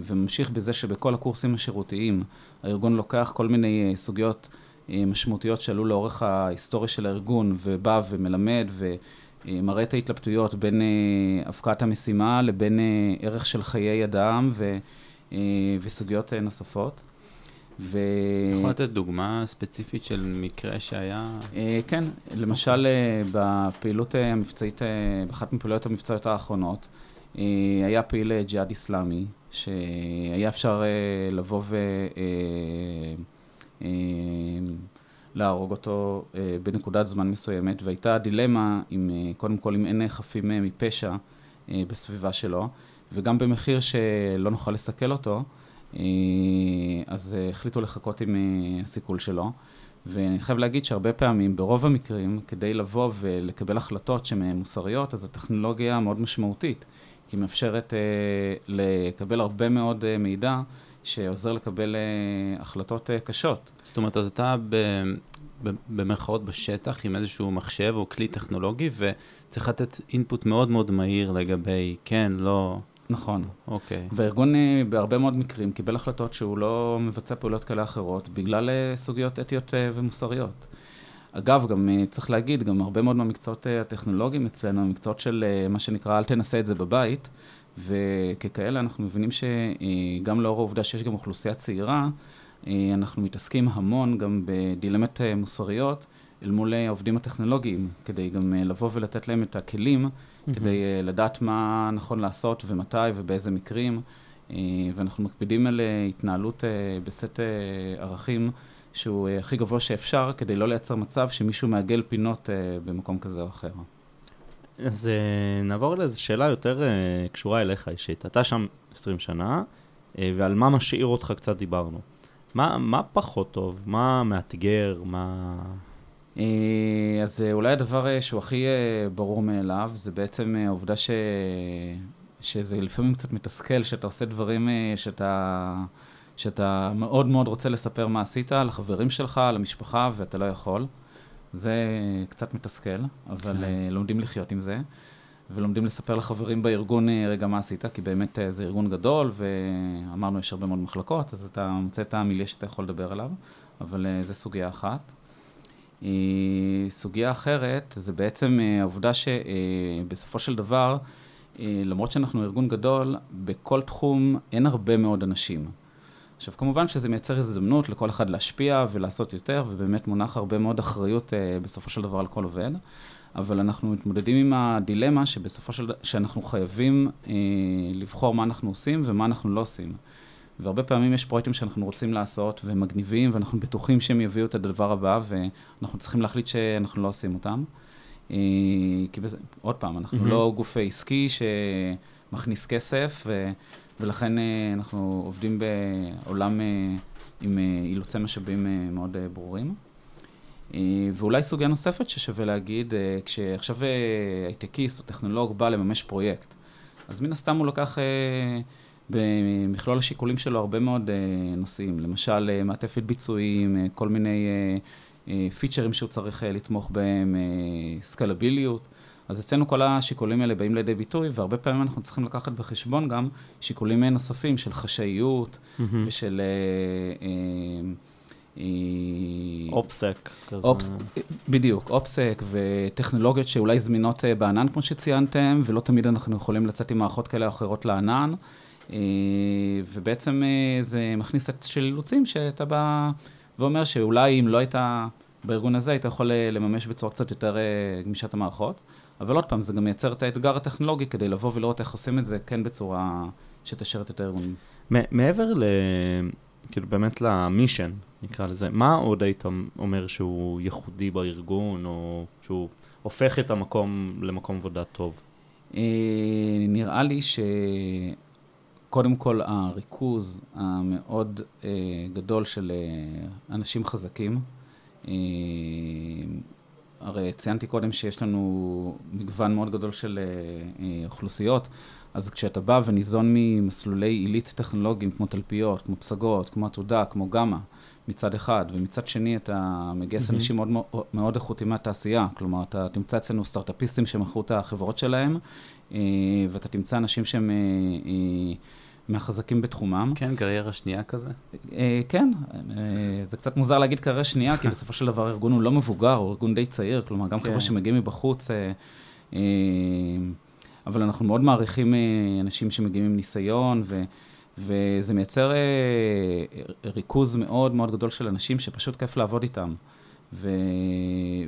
וממשיך בזה שבכל הקורסים השירותיים הארגון לוקח כל מיני סוגיות משמעותיות שעלו לאורך ההיסטוריה של הארגון ובא ומלמד ומראה את ההתלבטויות בין הפקעת המשימה לבין ערך של חיי אדם ו... וסוגיות נוספות. ו... אתה יכול לתת דוגמה ספציפית של מקרה שהיה? כן, למשל בפעילות המבצעית, באחת מפעילויות המבצעיות האחרונות, היה פעיל ג'יהאד איסלאמי, שהיה אפשר לבוא ולהרוג אותו בנקודת זמן מסוימת, והייתה דילמה, עם, קודם כל, אם אין חפים מפשע בסביבה שלו, וגם במחיר שלא נוכל לסכל אותו. אה, אז אה, החליטו לחכות עם אה, הסיכול שלו. ואני חייב להגיד שהרבה פעמים, ברוב המקרים, כדי לבוא ולקבל החלטות שהן מוסריות, אז הטכנולוגיה מאוד משמעותית, כי היא מאפשרת אה, לקבל הרבה מאוד אה, מידע שעוזר לקבל אה, החלטות אה, קשות. זאת אומרת, אז אתה ב, ב, במרכאות בשטח עם איזשהו מחשב או כלי טכנולוגי, וצריך לתת אינפוט מאוד מאוד מהיר לגבי כן, לא... נכון. אוקיי. והארגון אה, בהרבה מאוד מקרים קיבל החלטות שהוא לא מבצע פעולות כאלה אחרות בגלל סוגיות אתיות ומוסריות. אגב, גם צריך להגיד, גם הרבה מאוד מהמקצועות הטכנולוגיים אצלנו, מקצועות של מה שנקרא, אל תנסה את זה בבית, וככאלה אנחנו מבינים שגם לאור העובדה שיש גם אוכלוסייה צעירה, אנחנו מתעסקים המון גם בדילמות מוסריות אל מול העובדים הטכנולוגיים, כדי גם לבוא ולתת להם את הכלים mm-hmm. כדי לדעת מה נכון לעשות ומתי ובאיזה מקרים, ואנחנו מקפידים על התנהלות בסט ערכים שהוא הכי גבוה שאפשר, כדי לא לייצר מצב שמישהו מעגל פינות במקום כזה או אחר. אז uh, נעבור לאיזו שאלה יותר uh, קשורה אליך אישית. אתה שם 20 שנה, uh, ועל מה משאיר אותך קצת דיברנו. מה, מה פחות טוב? מה מאתגר? מה... אה, אז אה, אולי הדבר אה, שהוא הכי ברור מאליו, זה בעצם העובדה ש... שזה לפעמים קצת מתסכל, שאתה עושה דברים שאתה, שאתה מאוד מאוד רוצה לספר מה עשית לחברים שלך, למשפחה, ואתה לא יכול. זה קצת מתסכל, אבל כן. לומדים לחיות עם זה. ולומדים לספר לחברים בארגון רגע מה עשית, כי באמת זה ארגון גדול, ואמרנו, יש הרבה מאוד מחלקות, אז אתה מוצא את המיליה שאתה יכול לדבר עליו, אבל זו סוגיה אחת. אה, סוגיה אחרת זה בעצם אה, העובדה שבסופו של דבר, אה, למרות שאנחנו ארגון גדול, בכל תחום אין הרבה מאוד אנשים. עכשיו, כמובן שזה מייצר הזדמנות לכל אחד להשפיע ולעשות יותר, ובאמת מונח הרבה מאוד אחריות בסופו של דבר על כל עובד, אבל אנחנו מתמודדים עם הדילמה שבסופו של דבר, שאנחנו חייבים לבחור מה אנחנו עושים ומה אנחנו לא עושים. והרבה פעמים יש פרויקטים שאנחנו רוצים לעשות, והם מגניבים, ואנחנו בטוחים שהם יביאו את הדבר הבא, ואנחנו צריכים להחליט שאנחנו לא עושים אותם. אה, כי בזה, עוד פעם, אנחנו mm-hmm. לא גוף עסקי שמכניס כסף, ו, ולכן אה, אנחנו עובדים בעולם אה, עם אילוצי משאבים מאוד ברורים. ואולי סוגיה נוספת ששווה להגיד, כשעכשיו הייטקיסט או טכנולוג בא לממש פרויקט, אז מן הסתם הוא לקח... במכלול השיקולים שלו הרבה מאוד נושאים, למשל מעטפת ביצועים, כל מיני פיצ'רים שהוא צריך uh, לתמוך בהם, uh, סקלביליות. אז אצלנו כל השיקולים האלה באים לידי ביטוי, והרבה פעמים אנחנו צריכים לקחת בחשבון גם שיקולים נוספים של חשאיות mm-hmm. ושל... אופסק כזה. אופס, בדיוק, אופסק וטכנולוגיות שאולי זמינות בענן, כמו שציינתם, ולא תמיד אנחנו יכולים לצאת עם מערכות כאלה או אחרות לענן. אה, ובעצם אה, זה מכניס את של אילוצים שאתה בא ואומר שאולי אם לא היית בארגון הזה, היית יכול אה, לממש בצורה קצת יותר גמישת המערכות. אבל עוד פעם, זה גם מייצר את האתגר הטכנולוגי כדי לבוא ולראות איך עושים את זה כן בצורה שתשרת את הארגונים. מעבר ל... כאילו באמת למישן, נקרא לזה, מה עוד היית אומר שהוא ייחודי בארגון, או שהוא הופך את המקום למקום עבודה טוב? נראה לי ש... קודם כל, הריכוז המאוד אה, גדול של אה, אנשים חזקים. אה, הרי ציינתי קודם שיש לנו מגוון מאוד גדול של אה, אה, אוכלוסיות, אז כשאתה בא וניזון ממסלולי עילית טכנולוגיים כמו תלפיות, כמו פסגות, כמו עתודה, כמו גמא, מצד אחד, ומצד שני אתה מגייס mm-hmm. אנשים מאוד, מאוד איכותיים מהתעשייה, כלומר, אתה תמצא אצלנו סטארט-אפיסטים שמכרו את החברות שלהם, אה, ואתה תמצא אנשים שהם... אה, אה, מהחזקים בתחומם. כן, קריירה שנייה כזה. אה, כן, אה, זה קצת מוזר להגיד קריירה שנייה, כי בסופו של דבר הארגון הוא לא מבוגר, הוא ארגון די צעיר, כלומר, גם כן. חבר'ה שמגיעים מבחוץ, אה, אה, אבל אנחנו מאוד מעריכים אה, אנשים שמגיעים עם ניסיון, ו... וזה מייצר אה, ריכוז מאוד מאוד גדול של אנשים שפשוט כיף לעבוד איתם. ו...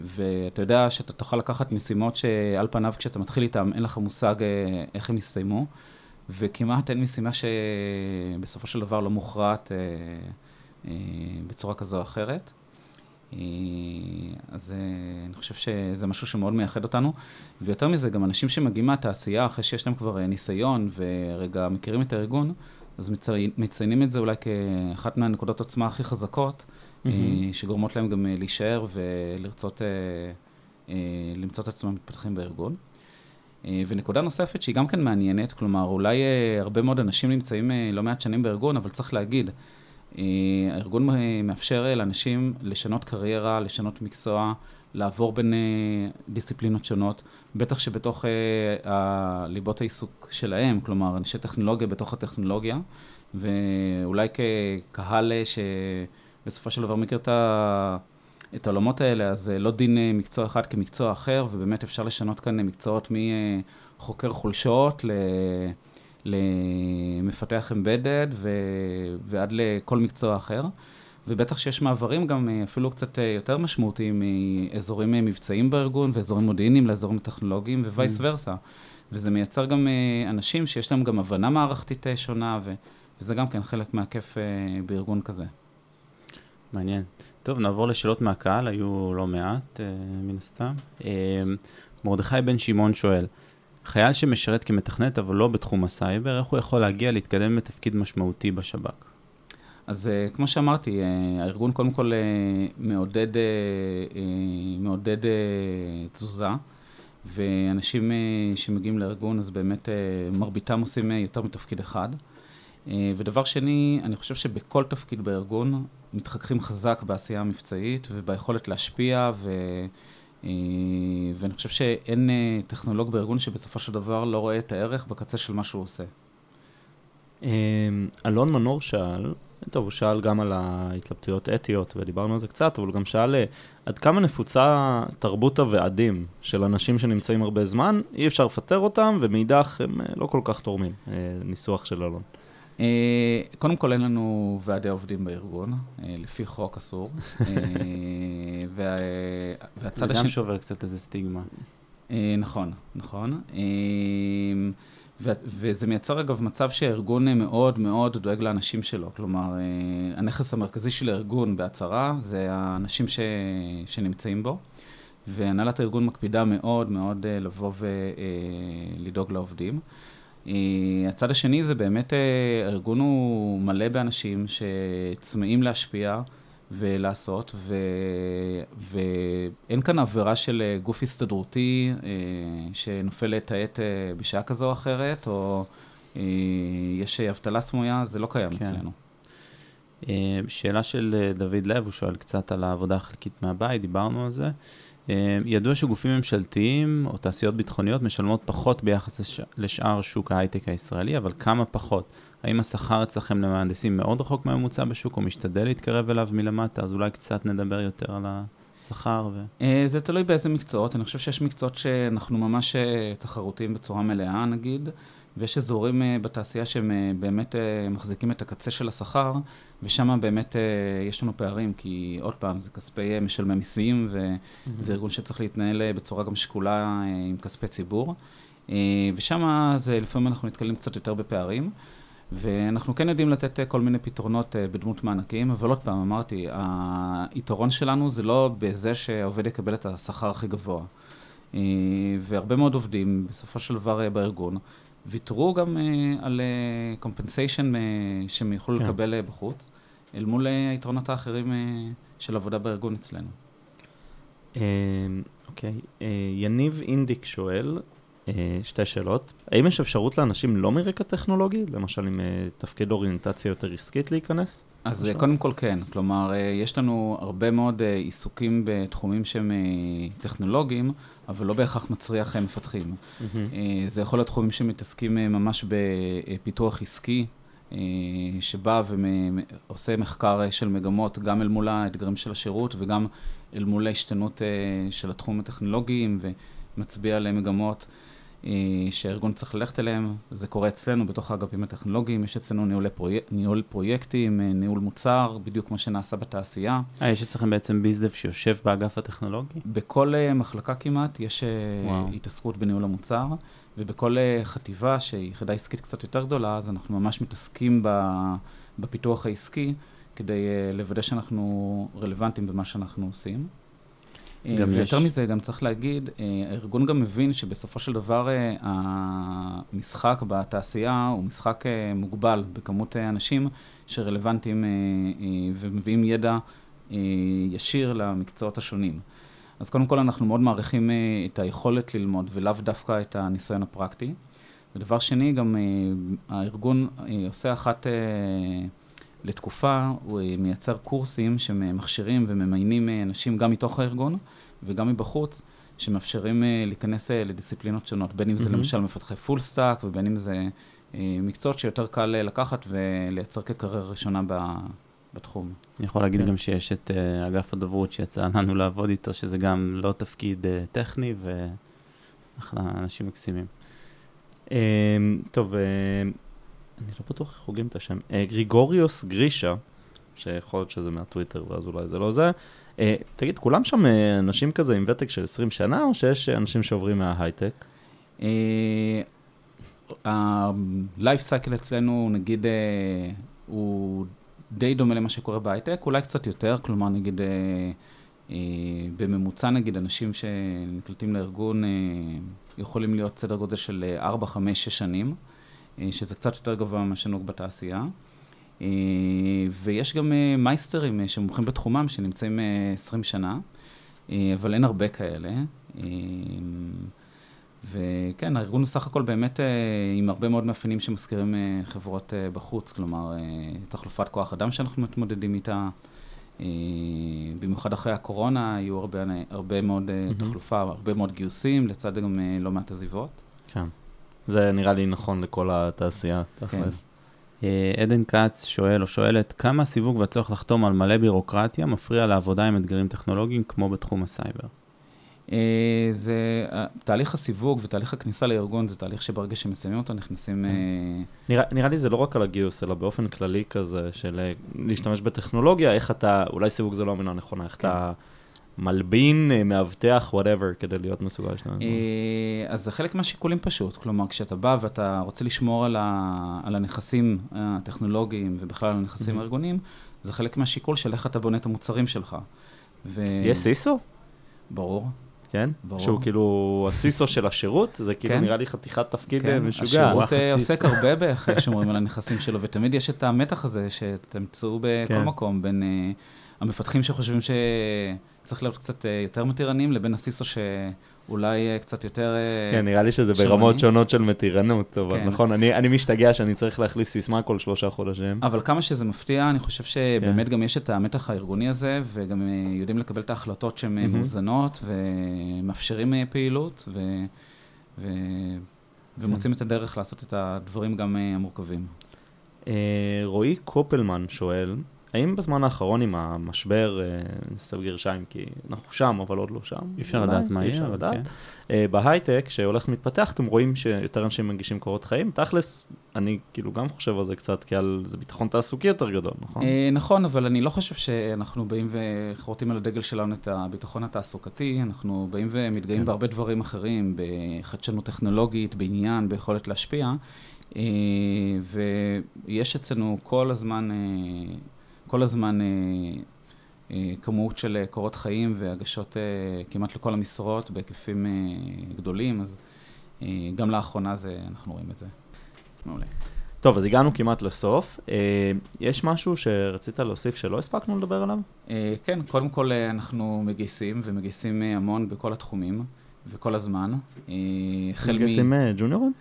ואתה יודע שאתה תוכל לקחת משימות שעל פניו כשאתה מתחיל איתם אין לך מושג אה, איך הם יסתיימו, וכמעט אין משימה שבסופו של דבר לא מוכרעת אה, אה, בצורה כזו או אחרת. אה, אז אה, אני חושב שזה משהו שמאוד מייחד אותנו, ויותר מזה, גם אנשים שמגיעים מהתעשייה אחרי שיש להם כבר אה, ניסיון ורגע מכירים את הארגון, אז מצי... מציינים את זה אולי כאחת מהנקודות עוצמה הכי חזקות, mm-hmm. שגורמות להם גם להישאר ולרצות למצוא את עצמם מתפתחים בארגון. ונקודה נוספת שהיא גם כן מעניינת, כלומר, אולי הרבה מאוד אנשים נמצאים לא מעט שנים בארגון, אבל צריך להגיד, הארגון מאפשר לאנשים לשנות קריירה, לשנות מקצוע, לעבור בין דיסציפלינות שונות, בטח שבתוך ליבות העיסוק שלהם, כלומר, אנשי טכנולוגיה בתוך הטכנולוגיה, ואולי כקהל שבסופו של דבר מכיר את ה... את העולמות האלה, אז לא דין מקצוע אחד כמקצוע אחר, ובאמת אפשר לשנות כאן מקצועות מחוקר חולשות ל... למפתח אמבדד ו... ועד לכל מקצוע אחר. ובטח שיש מעברים גם אפילו קצת יותר משמעותיים מאזורים מבצעיים בארגון ואזורים מודיעיניים לאזורים טכנולוגיים ווייס ורסה. וזה מייצר גם אנשים שיש להם גם הבנה מערכתית שונה, ו... וזה גם כן חלק מהכיף בארגון כזה. מעניין. טוב, נעבור לשאלות מהקהל, היו לא מעט, מן הסתם. מרדכי בן שמעון שואל, חייל שמשרת כמתכנת אבל לא בתחום הסייבר, איך הוא יכול להגיע להתקדם בתפקיד משמעותי בשב"כ? אז uh, כמו שאמרתי, uh, הארגון קודם כל uh, מעודד, uh, uh, מעודד uh, תזוזה, ואנשים uh, שמגיעים לארגון, אז באמת uh, מרביתם עושים יותר מתפקיד אחד. Uh, ודבר שני, אני חושב שבכל תפקיד בארגון מתחככים חזק בעשייה המבצעית וביכולת להשפיע ו... ואני חושב שאין טכנולוג בארגון שבסופו של דבר לא רואה את הערך בקצה של מה שהוא עושה. אלון מנור שאל, טוב, הוא שאל גם על ההתלבטויות אתיות, ודיברנו על זה קצת, אבל הוא גם שאל עד כמה נפוצה תרבות הוועדים של אנשים שנמצאים הרבה זמן, אי אפשר לפטר אותם, ומאידך הם לא כל כך תורמים, ניסוח של אלון. קודם כל אין לנו ועדי עובדים בארגון, לפי חוק אסור. והצד השני... זה גם שובר קצת איזה סטיגמה. נכון, נכון. וזה מייצר אגב מצב שהארגון מאוד מאוד דואג לאנשים שלו. כלומר, הנכס המרכזי של הארגון בהצהרה זה האנשים ש... שנמצאים בו, והנהלת הארגון מקפידה מאוד מאוד לבוא ולדאוג לעובדים. הצד השני זה באמת, הארגון הוא מלא באנשים שצמאים להשפיע ולעשות, ו... ואין כאן עבירה של גוף הסתדרותי שנופל לתעט בשעה כזו או אחרת, או יש אבטלה סמויה, זה לא קיים כן. אצלנו. שאלה של דוד לב, הוא שואל קצת על העבודה החלקית מהבית, דיברנו על זה. ידוע שגופים ממשלתיים או תעשיות ביטחוניות משלמות פחות ביחס לש... לשאר שוק ההייטק הישראלי, אבל כמה פחות? האם השכר אצלכם למהנדסים מאוד רחוק מהממוצע בשוק, או משתדל להתקרב אליו מלמטה? אז אולי קצת נדבר יותר על השכר. ו... זה תלוי באיזה מקצועות. אני חושב שיש מקצועות שאנחנו ממש תחרותיים בצורה מלאה, נגיד, ויש אזורים בתעשייה שהם באמת מחזיקים את הקצה של השכר, ושם באמת יש לנו פערים, כי עוד פעם, זה כספי משלמי מיסים, וזה ארגון שצריך להתנהל בצורה גם שקולה עם כספי ציבור. ושם לפעמים אנחנו נתקלים קצת יותר בפערים. ואנחנו כן יודעים לתת כל מיני פתרונות בדמות מענקים, אבל עוד פעם, אמרתי, היתרון שלנו זה לא בזה שהעובד יקבל את השכר הכי גבוה. והרבה מאוד עובדים, בסופו של דבר בארגון, ויתרו גם על compensation שהם יוכלו כן. לקבל בחוץ, אל מול היתרונות האחרים של עבודה בארגון אצלנו. אוקיי, יניב אינדיק שואל, שתי שאלות. האם יש אפשרות לאנשים לא מרקע טכנולוגי, למשל עם תפקיד אוריינטציה יותר עסקית להיכנס? אז למשל? קודם כל כן, כלומר, יש לנו הרבה מאוד עיסוקים בתחומים שהם טכנולוגיים, אבל לא בהכרח מצריח מפתחים. Mm-hmm. זה יכול להיות תחומים שמתעסקים ממש בפיתוח עסקי, שבא ועושה מחקר של מגמות גם אל מול האתגרים של השירות וגם אל מול ההשתנות של התחום הטכנולוגי ומצביע על מגמות. אה, שהארגון צריך ללכת אליהם, זה קורה אצלנו בתוך האגפים הטכנולוגיים, יש אצלנו פרויק, ניהול פרויקטים, אה, ניהול מוצר, בדיוק כמו שנעשה בתעשייה. אה, יש אצלכם בעצם ביזדב שיושב באגף הטכנולוגי? בכל אה, מחלקה כמעט יש וואו. התעסקות בניהול המוצר, ובכל חטיבה שהיא יחידה עסקית קצת יותר גדולה, אז אנחנו ממש מתעסקים בפיתוח העסקי, כדי לוודא שאנחנו רלוונטיים במה שאנחנו עושים. אה, ויותר יש... מזה, גם צריך להגיד, אה, הארגון גם מבין שבסופו של דבר אה, המשחק בתעשייה הוא משחק מוגבל בכמות אנשים שרלוונטיים ומביאים ידע ישיר למקצועות השונים. אז קודם כל אנחנו מאוד מעריכים את היכולת ללמוד ולאו דווקא את הניסיון הפרקטי. ודבר שני, גם הארגון עושה אחת לתקופה, הוא מייצר קורסים שמכשירים וממיינים אנשים גם מתוך הארגון וגם מבחוץ, שמאפשרים uh, להיכנס לדיסציפלינות שונות, בין אם זה mm-hmm. למשל מפתחי full stack, ובין אם זה מקצועות שיותר קל לקחת ולייצר כקריירה ראשונה ב... בתחום. אני יכול להגיד כן. גם שיש את uh, אגף הדוברות שיצא לנו לעבוד איתו, שזה גם לא תפקיד uh, טכני, ואחלה אנשים מקסימים. Uh, טוב, uh, אני לא בטוח איך חוגגים את השם. Uh, גריגוריוס גרישה, שיכול להיות שזה מהטוויטר, ואז אולי זה לא זה. Uh, תגיד, כולם שם uh, אנשים כזה עם ותק של 20 שנה, או שיש אנשים שעוברים מההייטק? ה-life cycle אצלנו, נגיד, uh, הוא די דומה למה שקורה בהייטק, אולי קצת יותר, כלומר, נגיד, uh, uh, בממוצע, נגיד, אנשים שנקלטים לארגון uh, יכולים להיות סדר גודל של 4, 5, 6 שנים, uh, שזה קצת יותר גבוה ממה שנהוג בתעשייה. אה, ויש גם אה, מייסטרים אה, שמומחים בתחומם, שנמצאים 20 שנה, אבל אין הרבה כאלה. וכן, הארגון הוא סך הכל באמת עם הרבה מאוד מאפיינים שמזכירים חברות בחוץ, כלומר, תחלופת כוח אדם שאנחנו מתמודדים איתה. במיוחד אחרי הקורונה, היו הרבה, הרבה מאוד mm-hmm. תחלופה, הרבה מאוד גיוסים, לצד גם לא מעט עזיבות. כן. זה נראה לי נכון לכל התעשייה, תכלס. כן. אה, עדן כץ שואל או שואלת, כמה הסיווג והצורך לחתום על מלא בירוקרטיה מפריע לעבודה עם אתגרים טכנולוגיים כמו בתחום הסייבר? אה, זה, תהליך הסיווג ותהליך הכניסה לארגון זה תהליך שברגע שמסיימים אותו נכנסים... כן. אה, נראה, נראה לי זה לא רק על הגיוס, אלא באופן כללי כזה של להשתמש בטכנולוגיה, איך אתה, אולי סיווג זה לא המילה הנכונה, איך כן. אתה מלבין, אה, מאבטח, whatever, כדי להיות מסוגל לשנות. אה, אז זה חלק מהשיקולים פשוט. כלומר, כשאתה בא ואתה רוצה לשמור על, ה, על הנכסים הטכנולוגיים ובכלל על הנכסים הארגוניים, זה חלק מהשיקול של איך אתה בונה את המוצרים שלך. ו... יש סיסו? ברור. כן? ברור. שהוא כאילו הסיסו של השירות, זה כאילו כן? נראה לי חתיכת תפקיד כן. משוגע. השירות עוסק הרבה באיך שומרים על הנכסים שלו, ותמיד יש את המתח הזה שתמצאו בכל כן. מקום, בין uh, המפתחים שחושבים ש... צריך להיות קצת אה, יותר מתירנים, לבין הסיסו שאולי אה, קצת יותר... אה, כן, נראה לי שזה שמני. ברמות שונות של מתירנות, אבל כן. נכון, אני, אני משתגע שאני צריך להחליף סיסמה כל שלושה חודשים. אבל כמה שזה מפתיע, אני חושב שבאמת כן. גם יש את המתח הארגוני הזה, וגם יודעים לקבל את ההחלטות שהן mm-hmm. מאוזנות, ומאפשרים פעילות, ו... ו... ומוצאים כן. את הדרך לעשות את הדברים גם המורכבים. רועי קופלמן שואל, האם בזמן האחרון עם המשבר, נסב אה, גרשיים, כי אנחנו שם, אבל עוד לא שם. אי אפשר לדעת מה יהיה, אבל כן. אה, בהייטק, שהולך ומתפתח, אתם רואים שיותר אנשים מגישים קורות חיים. תכלס, אני כאילו גם חושב על זה קצת, כי על זה ביטחון תעסוקי יותר גדול, נכון? אה, נכון, אבל אני לא חושב שאנחנו באים וחורטים על הדגל שלנו את הביטחון התעסוקתי, אנחנו באים ומתגאים כן. בהרבה דברים אחרים, בחדשנות טכנולוגית, בעניין, ביכולת להשפיע. ויש אצלנו כל הזמן כל הזמן אה, אה, כמות של אה, קורות חיים והגשות אה, כמעט לכל המשרות בהיקפים אה, גדולים, אז אה, גם לאחרונה זה, אנחנו רואים את זה. מעולה. טוב, אז הגענו כמעט לסוף. אה, יש משהו שרצית להוסיף שלא הספקנו לדבר עליו? אה, כן, קודם כל אה, אנחנו מגייסים, ומגייסים אה, המון בכל התחומים וכל הזמן. אה, מגייסים אה, ג'וניורים?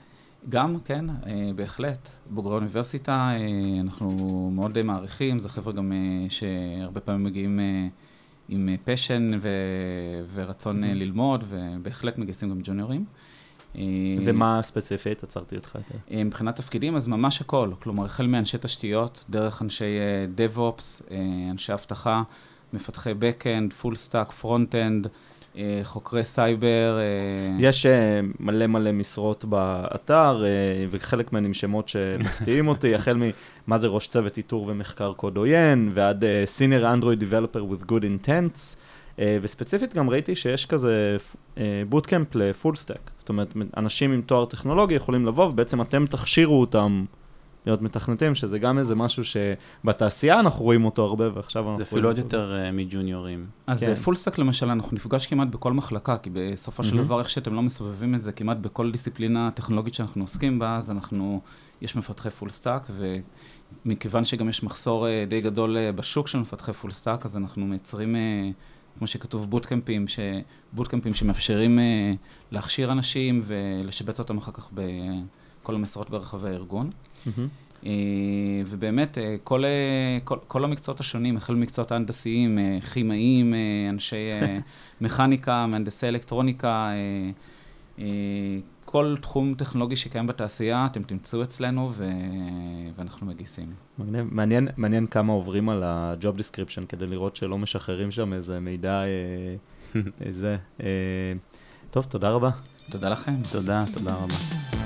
גם, כן, אה, בהחלט. בוגרי אוניברסיטה, אה, אנחנו מאוד מעריכים, זה חבר'ה גם אה, שהרבה פעמים מגיעים עם פשן ו... ורצון mm-hmm. ללמוד, ובהחלט מגייסים גם ג'וניורים. אה, ומה ספציפית? עצרתי אותך. כן. אה, מבחינת תפקידים, אז ממש הכל. כלומר, החל מאנשי תשתיות, דרך אנשי אה, DevOps, אה, אנשי אבטחה, מפתחי Backend, Full Stack, Front-End, אה, חוקרי סייבר. אה, יש אה, מלא מלא משרות באתר, אה, וחלק מהן עם שמות שמפתיעים אותי, החל ממה זה ראש צוות איתור ומחקר קוד עוין, ועד אה, Senior Android Developer with Good Intents, אה, וספציפית גם ראיתי שיש כזה bootcamp ל full stack. זאת אומרת, אנשים עם תואר טכנולוגי יכולים לבוא, ובעצם אתם תכשירו אותם להיות מתכנתים, שזה גם איזה משהו שבתעשייה אנחנו רואים אותו הרבה, ועכשיו אנחנו זה אפילו עוד. יותר uh, מג'וניורים. אז כן. full stack למשל, אנחנו נפגש כמעט בכל מחלקה, כי בסופו של מהמם. דבר, איך שאתם לא מסובבים את זה, כמעט בכל דיסציפלינה טכנולוגית שאנחנו עוסקים בה, אז אנחנו, יש מפתחי full stack, ומכיוון שגם יש מחסור אה, די גדול אה, בשוק של מפתחי full stack, אז אנחנו מייצרים, אה, כמו שכתוב, בוטקמפים, ש... בוטקמפים שמאפשרים אה, להכשיר אנשים ולשבץ אותם אחר כך בכל המשרות ברחבי הארגון. אה, ובאמת, אה, כל, אה, כל, כל המקצועות השונים, החל ממקצועות ההנדסיים, כימאים, אנשי מכניקה, מהנדסי אלקטרוניקה, כל תחום טכנולוגי שקיים בתעשייה, אתם תמצאו אצלנו ו... ואנחנו מגייסים. מגניב. מעניין, מעניין כמה עוברים על ה-job description כדי לראות שלא משחררים שם איזה מידע, איזה. אה, טוב, תודה רבה. תודה לכם. תודה, תודה רבה.